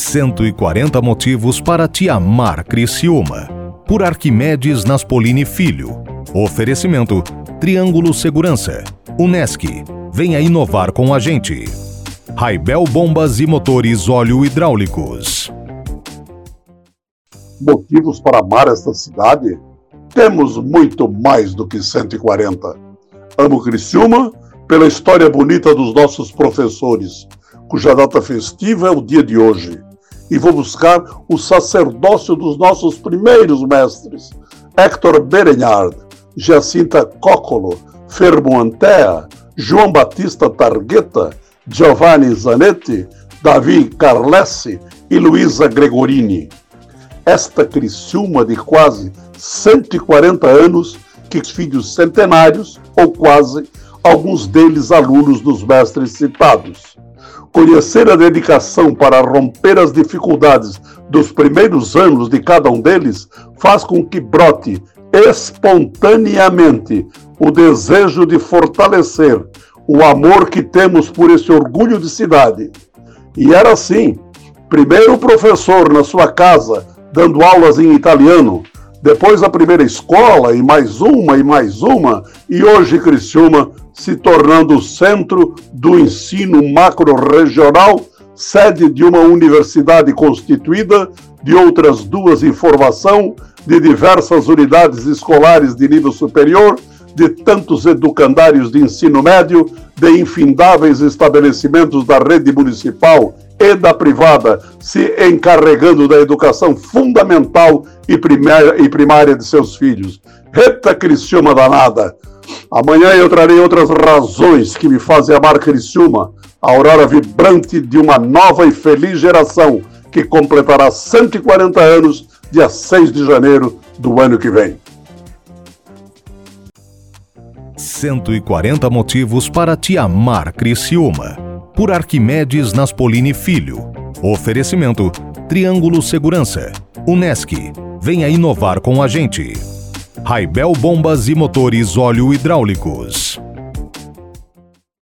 140 motivos para te amar Criciúma. Por Arquimedes Naspolini Filho. Oferecimento Triângulo Segurança. Unesc. Venha inovar com a gente. Raibel Bombas e Motores Óleo Hidráulicos. Motivos para amar esta cidade? Temos muito mais do que 140. Amo Criciúma pela história bonita dos nossos professores, cuja data festiva é o dia de hoje. E vou buscar o sacerdócio dos nossos primeiros mestres, Héctor Berenhard, Jacinta Coccolo, Fermo Antea, João Batista Targueta, Giovanni Zanetti, Davi Carlessi e Luísa Gregorini. Esta Criciúma de quase 140 anos, que filhos centenários, ou quase, alguns deles alunos dos mestres citados. Conhecer a dedicação para romper as dificuldades dos primeiros anos de cada um deles faz com que brote espontaneamente o desejo de fortalecer o amor que temos por esse orgulho de cidade. E era assim: primeiro o professor na sua casa, dando aulas em italiano, depois a primeira escola, e mais uma e mais uma, e hoje Criciúma se tornando o centro do ensino macro-regional, sede de uma universidade constituída, de outras duas em formação, de diversas unidades escolares de nível superior, de tantos educandários de ensino médio, de infindáveis estabelecimentos da rede municipal e da privada, se encarregando da educação fundamental e primária, e primária de seus filhos. Reta Criciúma danada! Amanhã eu trarei outras razões que me fazem amar Criciúma, a aurora vibrante de uma nova e feliz geração que completará 140 anos dia 6 de janeiro do ano que vem. 140 motivos para te amar Criciúma. Por Arquimedes Naspolini Filho. Oferecimento Triângulo Segurança. Unesc. Venha inovar com a gente. Raibel Bombas e Motores Óleo Hidráulicos.